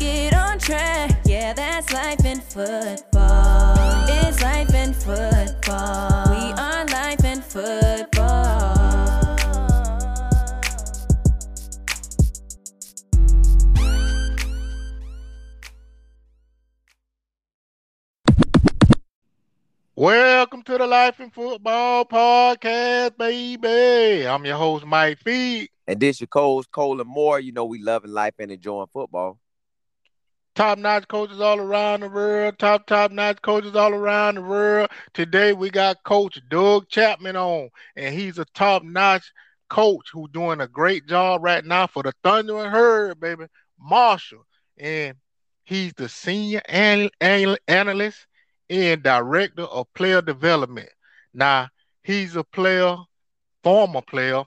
get on track. Yeah, that's life in football. It's life in football. We are life in football. Welcome to the Life in Football podcast, baby. I'm your host, Mike Feed. And this your coach, Cole and Moore. You know we loving life and enjoying football. Top notch coaches all around the world. Top, top notch coaches all around the world. Today we got Coach Doug Chapman on, and he's a top notch coach who's doing a great job right now for the Thundering Herd, baby. Marshall. And he's the senior an- an- analyst and director of player development. Now, he's a player, former player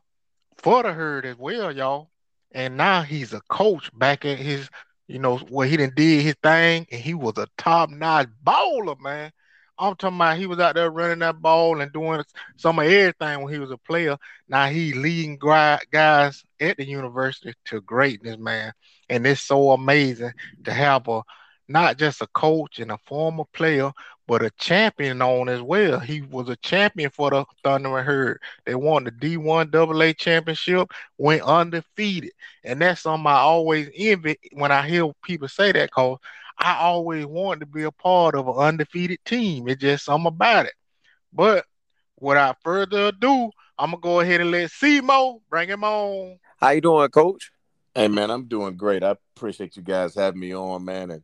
for the herd as well, y'all. And now he's a coach back at his, you know, where he done did his thing, and he was a top-notch bowler, man. I'm talking about he was out there running that ball and doing some of everything when he was a player. Now he leading guys at the university to greatness, man. And it's so amazing to have a not just a coach and a former player, but a champion on as well. He was a champion for the Thundering Herd. They won the D1 AA championship, went undefeated. And that's something I always envy when I hear people say that because I always wanted to be a part of an undefeated team. It's just something about it. But without further ado, I'm gonna go ahead and let Simo bring him on. How you doing, Coach? Hey man, I'm doing great. I appreciate you guys having me on, man, and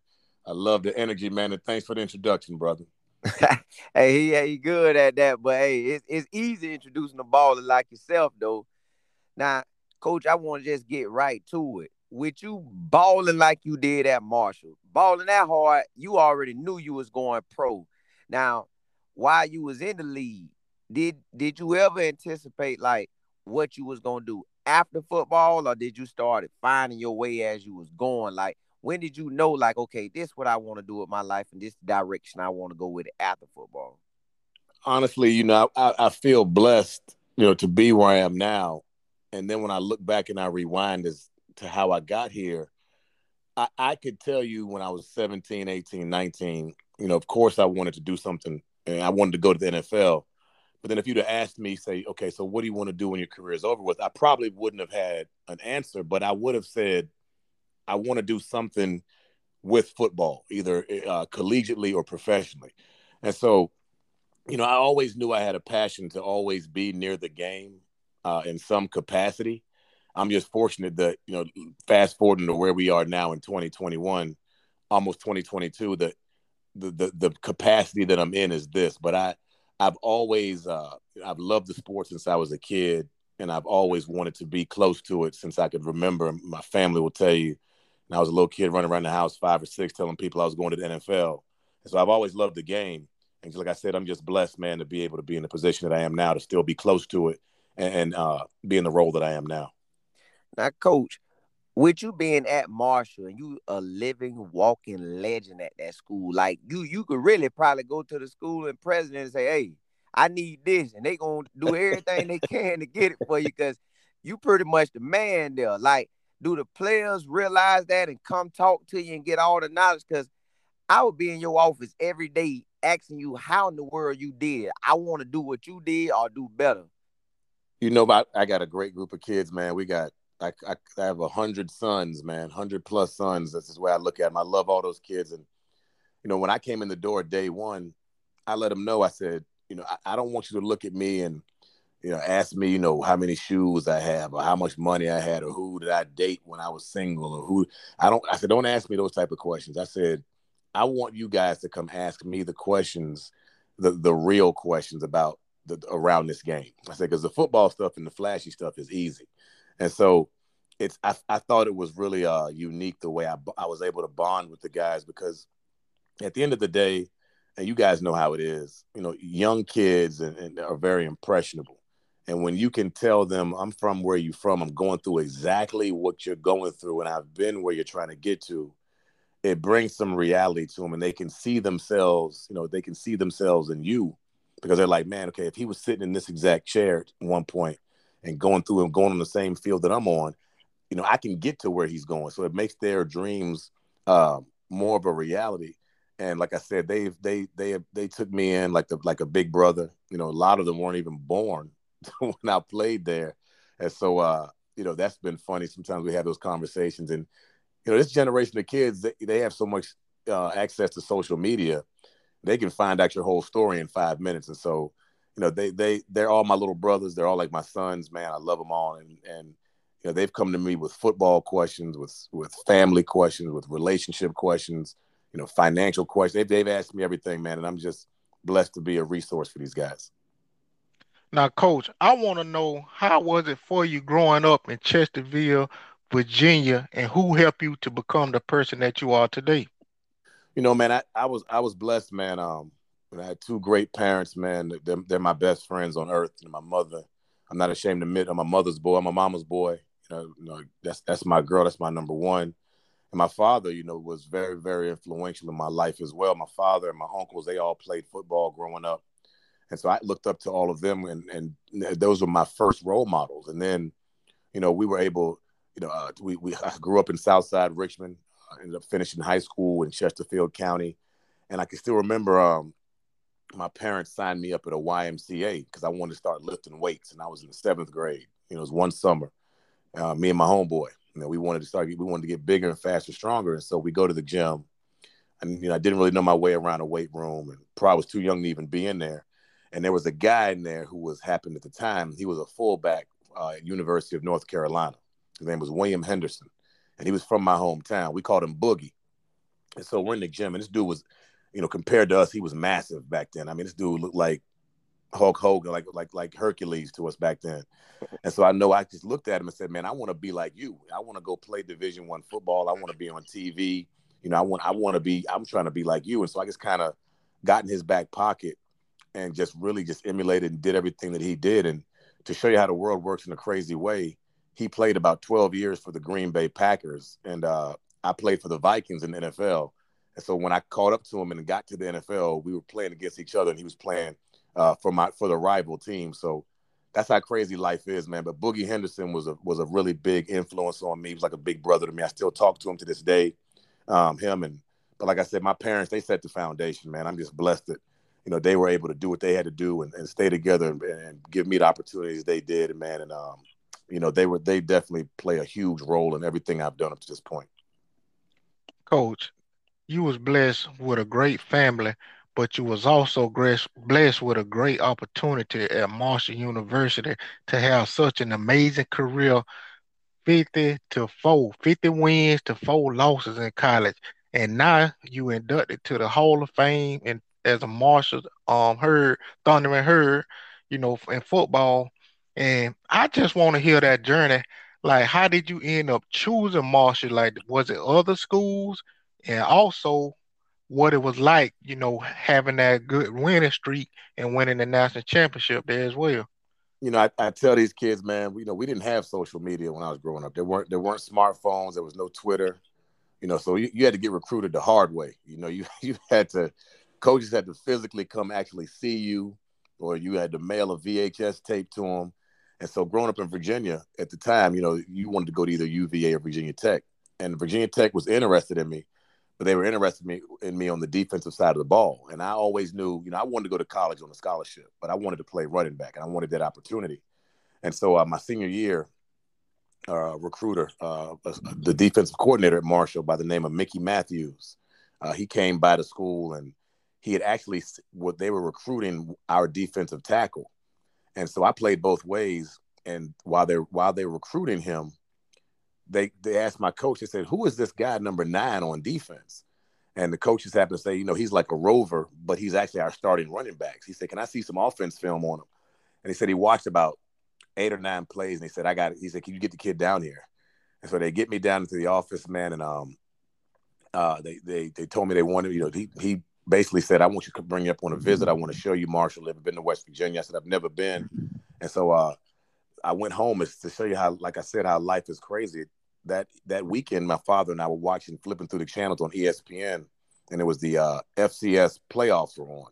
I love the energy, man, and thanks for the introduction, brother. hey, he, he good at that, but hey, it's, it's easy introducing a baller like yourself, though. Now, Coach, I want to just get right to it. With you balling like you did at Marshall, balling that hard, you already knew you was going pro. Now, while you was in the league, did did you ever anticipate like what you was gonna do after football, or did you start finding your way as you was going? Like, when did you know like okay this is what i want to do with my life and this direction i want to go with it after football? Honestly you know I, I feel blessed you know to be where i am now. And then when i look back and i rewind as to how i got here I, I could tell you when i was 17 18 19 you know of course i wanted to do something and i wanted to go to the nfl but then if you'd have asked me say okay so what do you want to do when your career is over with? I probably wouldn't have had an answer but i would have said I want to do something with football, either uh, collegiately or professionally. And so, you know, I always knew I had a passion to always be near the game uh, in some capacity. I'm just fortunate that, you know, fast forwarding to where we are now in 2021, almost 2022, that the, the, the capacity that I'm in is this. But I, I've always, uh, I've loved the sport since I was a kid, and I've always wanted to be close to it since I could remember. My family will tell you, and I was a little kid running around the house, five or six, telling people I was going to the NFL. And so I've always loved the game. And like I said, I'm just blessed, man, to be able to be in the position that I am now, to still be close to it and, and uh, be in the role that I am now. Now, Coach, with you being at Marshall and you a living, walking legend at that school, like you, you could really probably go to the school and president and say, "Hey, I need this," and they gonna do everything they can to get it for you because you pretty much the man there. Like do the players realize that and come talk to you and get all the knowledge? Because I would be in your office every day asking you how in the world you did. I want to do what you did or do better. You know, I, I got a great group of kids, man. We got I, I, I have a hundred sons, man, hundred plus sons. This is the way I look at them. I love all those kids, and you know, when I came in the door day one, I let them know. I said, you know, I, I don't want you to look at me and you know, ask me, you know, how many shoes I have or how much money I had or who did I date when I was single or who I don't I said, don't ask me those type of questions. I said, I want you guys to come ask me the questions, the the real questions about the around this game. I said, because the football stuff and the flashy stuff is easy. And so it's I, I thought it was really uh unique the way I I was able to bond with the guys because at the end of the day, and you guys know how it is, you know, young kids and, and are very impressionable. And when you can tell them, I'm from where you're from, I'm going through exactly what you're going through, and I've been where you're trying to get to, it brings some reality to them and they can see themselves, you know, they can see themselves in you because they're like, man, okay, if he was sitting in this exact chair at one point and going through and going on the same field that I'm on, you know, I can get to where he's going. So it makes their dreams uh, more of a reality. And like I said, they've they they they took me in like the like a big brother. You know, a lot of them weren't even born when I played there, and so uh, you know that's been funny. Sometimes we have those conversations, and you know, this generation of kids they, they have so much uh, access to social media, they can find out your whole story in five minutes, and so you know they they they're all my little brothers. They're all like my sons. Man, I love them all, and and you know they've come to me with football questions with with family questions with relationship questions you know financial questions. They've, they've asked me everything man. And i'm just blessed to be a resource for these guys now coach i want to know how was it for you growing up in chesterfield virginia and who helped you to become the person that you are today you know man i, I was i was blessed man um i had two great parents man they're, they're my best friends on earth and my mother i'm not ashamed to admit i'm my mother's boy i'm my mama's boy you know, that's that's my girl. That's my number one. And my father, you know, was very very influential in my life as well. My father and my uncles, they all played football growing up, and so I looked up to all of them, and and those were my first role models. And then, you know, we were able, you know, uh, we we I grew up in Southside Richmond. I ended up finishing high school in Chesterfield County, and I can still remember um, my parents signed me up at a YMCA because I wanted to start lifting weights, and I was in the seventh grade. You know, it was one summer, uh, me and my homeboy. You know, we wanted to start. We wanted to get bigger and faster, stronger, and so we go to the gym. And you know, I didn't really know my way around a weight room, and probably was too young to even be in there. And there was a guy in there who was happened at the time. He was a fullback uh, at University of North Carolina. His name was William Henderson, and he was from my hometown. We called him Boogie. And so we're in the gym, and this dude was, you know, compared to us, he was massive back then. I mean, this dude looked like Hulk Hogan, like like like Hercules to us back then. And so I know I just looked at him and said, "Man, I want to be like you. I want to go play Division One football. I want to be on TV. You know, I want I want to be. I'm trying to be like you." And so I just kind of got in his back pocket and just really just emulated and did everything that he did. And to show you how the world works in a crazy way, he played about 12 years for the Green Bay Packers, and uh, I played for the Vikings in the NFL. And so when I caught up to him and got to the NFL, we were playing against each other, and he was playing uh, for my for the rival team. So that's how crazy life is, man. But Boogie Henderson was a was a really big influence on me. He was like a big brother to me. I still talk to him to this day. Um, him and but like I said, my parents they set the foundation, man. I'm just blessed that you know they were able to do what they had to do and, and stay together and, and, give me the opportunities they did, and man, and um, you know they were they definitely play a huge role in everything I've done up to this point. Coach, you was blessed with a great family but you was also blessed with a great opportunity at Marshall University to have such an amazing career. 50 to 4 50 wins to 4 losses in college. And now you inducted to the hall of fame and as a marshall um heard thundering herd you know in football and i just want to hear that journey like how did you end up choosing marshall like was it other schools and also what it was like, you know, having that good winning streak and winning the national championship there as well. You know, I, I tell these kids, man, you know, we didn't have social media when I was growing up. There weren't there weren't smartphones. There was no Twitter. You know, so you, you had to get recruited the hard way. You know, you you had to coaches had to physically come actually see you, or you had to mail a VHS tape to them. And so, growing up in Virginia at the time, you know, you wanted to go to either UVA or Virginia Tech, and Virginia Tech was interested in me but they were interested in me, in me on the defensive side of the ball. And I always knew, you know, I wanted to go to college on a scholarship, but I wanted to play running back and I wanted that opportunity. And so uh, my senior year, uh, recruiter, uh, the defensive coordinator at Marshall by the name of Mickey Matthews, uh, he came by the school and he had actually what they were recruiting our defensive tackle. And so I played both ways. And while they're while they're recruiting him, they they asked my coach. They said, "Who is this guy number nine on defense?" And the coaches happened to say, "You know, he's like a rover, but he's actually our starting running backs." He said, "Can I see some offense film on him?" And he said he watched about eight or nine plays, and he said, "I got it." He said, "Can you get the kid down here?" And so they get me down into the office, man, and um, uh, they they they told me they wanted, you know, he he basically said, I want you to bring you up on a visit. I want to show you Marshall. Never been to West Virginia. I said, I've never been. And so uh, I went home to show you how, like I said, how life is crazy. That that weekend, my father and I were watching, flipping through the channels on ESPN, and it was the uh, FCS playoffs were on,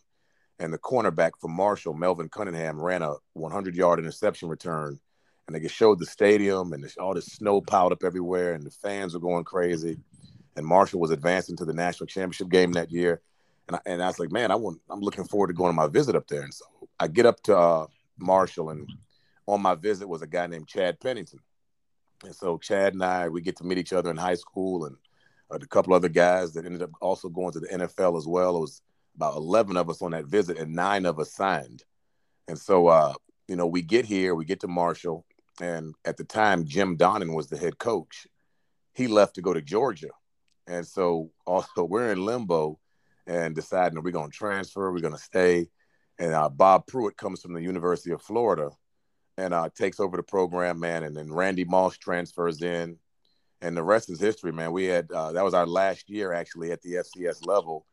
and the cornerback for Marshall, Melvin Cunningham, ran a 100-yard interception return, and they showed the stadium and all this snow piled up everywhere, and the fans were going crazy, and Marshall was advancing to the national championship game that year, and I, and I was like, man, I want, I'm looking forward to going on my visit up there, and so I get up to uh, Marshall, and on my visit was a guy named Chad Pennington. And so Chad and I, we get to meet each other in high school and uh, a couple other guys that ended up also going to the NFL as well. It was about 11 of us on that visit and nine of us signed. And so, uh, you know, we get here, we get to Marshall, and at the time, Jim Donnan was the head coach. He left to go to Georgia. And so also we're in limbo and deciding we're we going to transfer, we're going to stay. And uh, Bob Pruett comes from the University of Florida and uh, takes over the program, man. And then Randy Moss transfers in, and the rest is history, man. We had uh, that was our last year actually at the FCS level.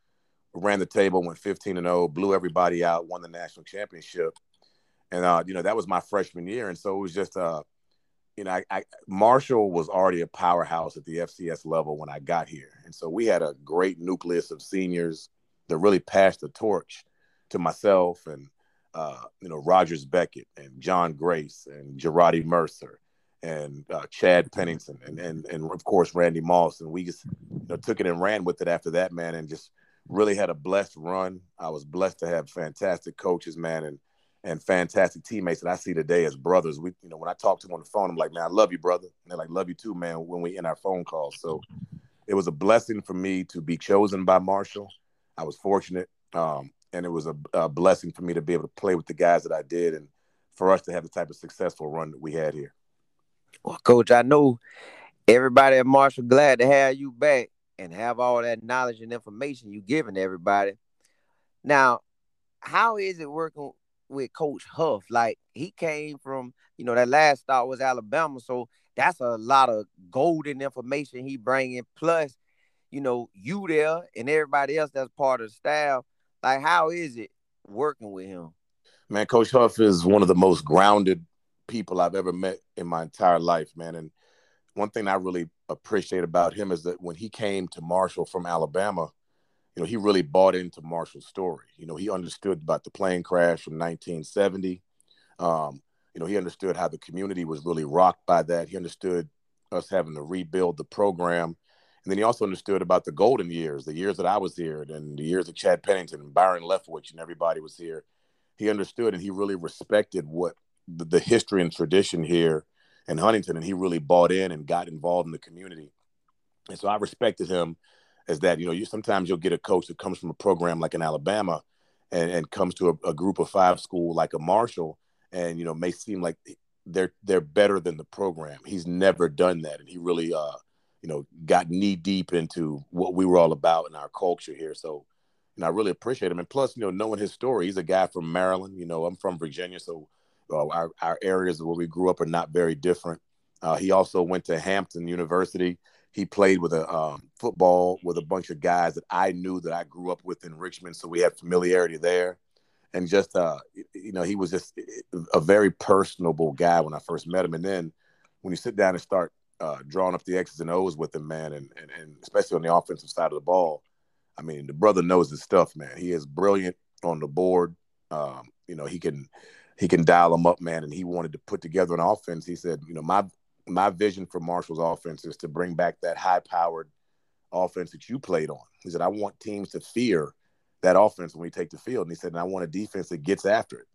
We ran the table, went 15 and 0, blew everybody out, won the national championship, and uh, you know that was my freshman year, and so it was just uh, you know, I, I, Marshall was already a powerhouse at the FCS level when I got here, and so we had a great nucleus of seniors that really passed the torch to myself and uh, you know, Rogers Beckett and John Grace and Girardi Mercer and uh, Chad Pennington and, and and of course Randy Moss. And we just you know took it and ran with it after that, man, and just really had a blessed run. I was blessed to have fantastic coaches, man, and and fantastic teammates that I see today as brothers. We, you know, when I talk to them on the phone, I'm like, man, I love you, brother. And they're like, love you too, man, when we in our phone calls. So it was a blessing for me to be chosen by Marshall. I was fortunate. Um, and it was a, a, blessing for me to be able to play with the guys that I did, and for us to have the type of successful run that we had here. Well, Coach, I know everybody at Marshall glad to have you back and have all that knowledge and information you giving everybody. Now, how is it working with Coach Huff? Like he came from, you know, that last start was Alabama, so that's a lot of golden information he bringing. Plus, you know, you there and everybody else that's part of the staff like, how is it working with him? Man, Coach Huff is one of the most grounded people I've ever met in my entire life, man. And one thing I really appreciate about him is that when he came to Marshall from Alabama, you know, he really bought into Marshall's story. You know, he understood about the plane crash from 1970. Um, you know, he understood how the community was really rocked by that. He understood us having to rebuild the program and then he also understood about the golden years, the years that I was here, and the years of Chad Pennington and Byron Leftwich, and everybody was here. He understood and he really respected what the, the history and tradition here in Huntington, and he really bought in and got involved in the community. And so I respected him as that. You know, you sometimes you'll get a coach that comes from a program like in Alabama, and, and comes to a, a group of five school like a Marshall, and you know may seem like they're they're better than the program. He's never done that, and he really uh, you know, got knee deep into what we were all about in our culture here. So, and I really appreciate him. And plus, you know, knowing his story, he's a guy from Maryland. You know, I'm from Virginia, so uh, our our areas where we grew up are not very different. Uh, he also went to Hampton University. He played with a um, football with a bunch of guys that I knew that I grew up with in Richmond, so we had familiarity there. And just, uh, you know, he was just a very personable guy when I first met him. And then when you sit down and start uh, drawing up the X's and O's with him, man, and, and and especially on the offensive side of the ball. I mean, the brother knows his stuff, man. He is brilliant on the board. Um, you know, he can he can dial them up, man. And he wanted to put together an offense. He said, you know, my my vision for Marshall's offense is to bring back that high powered offense that you played on. He said, I want teams to fear that offense when we take the field. And he said, and I want a defense that gets after it.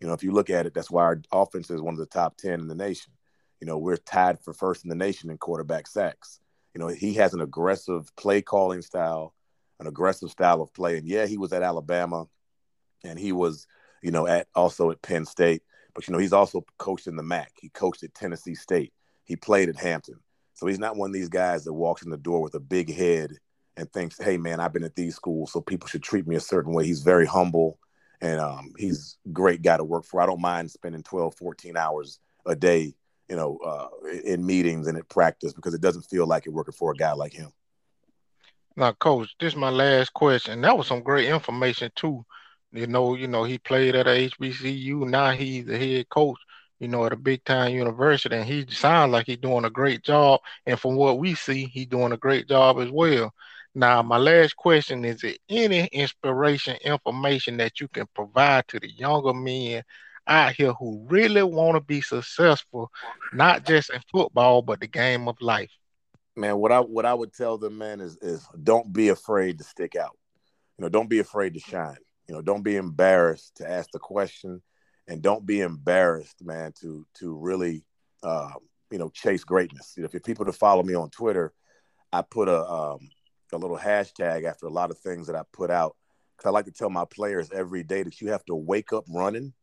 You know, if you look at it, that's why our offense is one of the top 10 in the nation. You know, we're tied for first in the nation in quarterback sacks. You know, he has an aggressive play calling style, an aggressive style of play. And yeah, he was at Alabama and he was, you know, at also at Penn State. But you know, he's also coached in the MAC. He coached at Tennessee State. He played at Hampton. So he's not one of these guys that walks in the door with a big head and thinks, "Hey, man, I've been at these schools, so people should treat me a certain way." He's very humble, and um, he's great guy to work for. I don't mind spending 12, 14 hours a day you know, uh, in meetings and at practice because it doesn't feel like you're working for a guy like him. Now, coach, this is my last question. That was some great information too. You know, you know, he played at a HBCU. Now he's the head coach, you know, at a big time university, and he sounds like he's doing a great job. And from what we see, he's doing a great job as well. Now, my last question is: there any inspiration, information that you can provide to the younger men out here who really want to be successful, not just in football, but the game of life? Man, what I what I would tell them, man, is is don't be afraid to stick out. You know, don't be afraid to shine. You know, don't be embarrassed to ask the question, and don't be embarrassed, man, to to really, uh, you know, chase greatness. You know, if you're people to follow me on Twitter, I put a um, a little hashtag after a lot of things that I put out because I like to tell my players every day that you have to wake up running,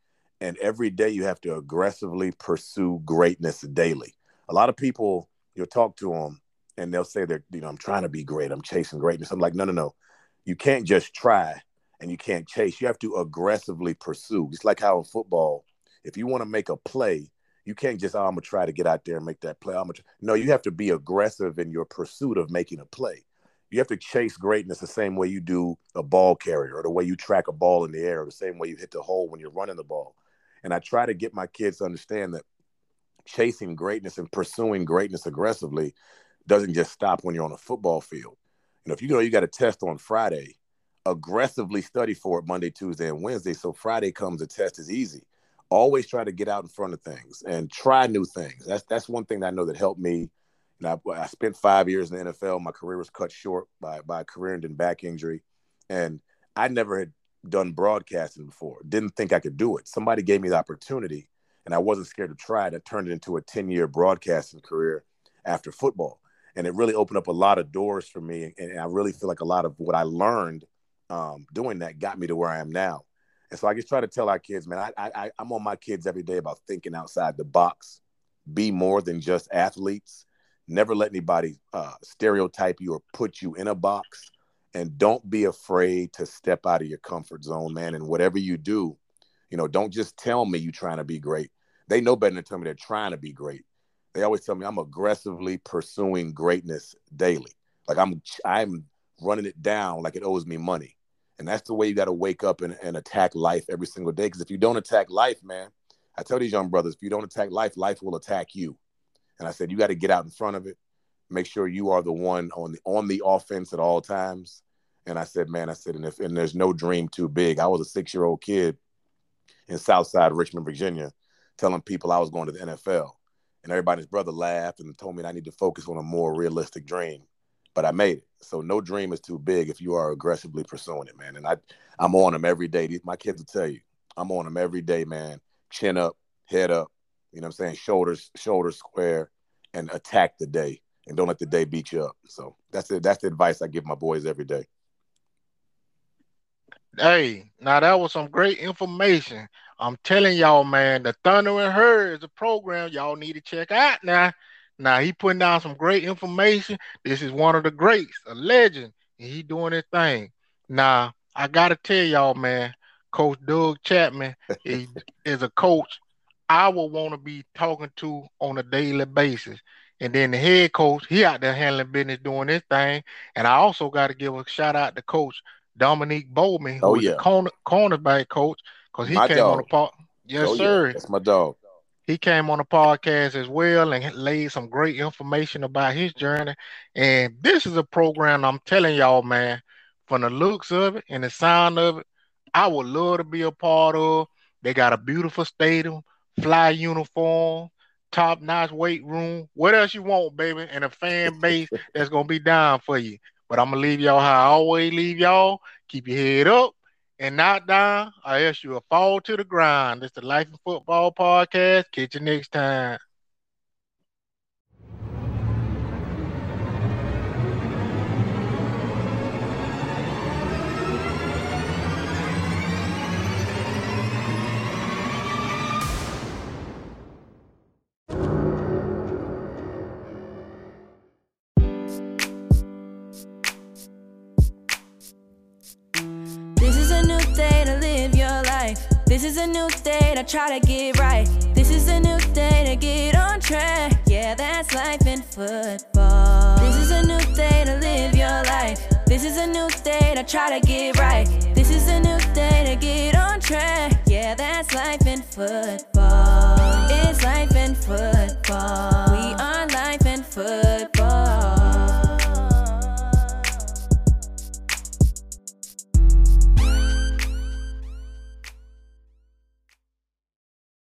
and every day you have to aggressively pursue greatness daily. A lot of people, you'll talk to them, and they'll say they're, you know, I'm trying to be great, I'm chasing greatness. I'm like, no, no, no, you can't just try and you can't chase. You have to aggressively pursue. It's like how in football, if you want to make a play, you can't just, oh, I'm gonna try to get out there and make that play. I'm gonna no, you have to be aggressive in your pursuit of making a play. You have to chase greatness the same way you do a ball carrier, or the way you track a ball in the air, or the same way you hit the hole when you're running the ball. And I try to get my kids to understand that chasing greatness and pursuing greatness aggressively doesn't just stop when you're on a football field. You know, if you know you got a test on Friday, aggressively study for it Monday, Tuesday, and Wednesday. So Friday comes, the test is easy. Always try to get out in front of things and try new things. That's that's one thing that I know that helped me. And I, I spent five years in the NFL. My career was cut short by by a career-ending back injury, and I never had done broadcasting before. Didn't think I could do it. Somebody gave me the opportunity, and I wasn't scared to try it. I turned it into a ten-year broadcasting career after football, and it really opened up a lot of doors for me. And I really feel like a lot of what I learned um, doing that got me to where I am now. And so I just try to tell our kids, man, I, I, I'm on my kids every day about thinking outside the box, be more than just athletes. Never let anybody uh, stereotype you or put you in a box. And don't be afraid to step out of your comfort zone, man. And whatever you do, you know, don't just tell me you're trying to be great. They know better than tell me they're trying to be great. They always tell me I'm aggressively pursuing greatness daily. Like I'm, I'm running it down like it owes me money. And that's the way you got to wake up and, and attack life every single day. Because if you don't attack life, man, I tell these young brothers, if you don't attack life, life will attack you. And I said, you got to get out in front of it. Make sure you are the one on the on the offense at all times. And I said, man, I said, and if and there's no dream too big. I was a six year old kid in Southside Richmond, Virginia, telling people I was going to the NFL. And everybody's brother laughed and told me I need to focus on a more realistic dream but I made it. So no dream is too big if you are aggressively pursuing it, man. And I, I'm on them every day. My kids will tell you, I'm on them every day, man. Chin up, head up. You know what I'm saying? Shoulders, shoulders square, and attack the day. And don't let the day beat you up. So that's it. That's the advice I give my boys every day. Hey, now that was some great information. I'm telling y'all, man, the Thundering Herd is a program y'all need to check out now. Now he putting down some great information. This is one of the greats, a legend, and he doing his thing. Now I gotta tell y'all, man, Coach Doug Chapman is, is a coach I would want to be talking to on a daily basis. And then the head coach, he out there handling business, doing his thing. And I also got to give a shout out to Coach Dominique Bowman, who oh, yeah. the corner cornerback coach, because he my came dog. on the part. Yes, oh, sir. Yeah. That's my dog he came on the podcast as well and laid some great information about his journey. And this is a program I'm telling y'all, man, from the looks of it and the sound of it, I would love to be a part of. They got a beautiful stadium, fly uniform, top notch weight room. What else you want, baby? And a fan base that's gonna be down for you. But I'm gonna leave y'all how I always leave y'all. Keep your head up and not down, I ask you to fall to the ground. It's the Life of Football podcast. Catch you next time. This is a new state I try to get right. This is a new state I get on track. Yeah, that's life in football. This is a new state to live your life. This is a new day I try to get right. This is a new state I get on track. Yeah, that's life in football. It's life in football. We are life in football.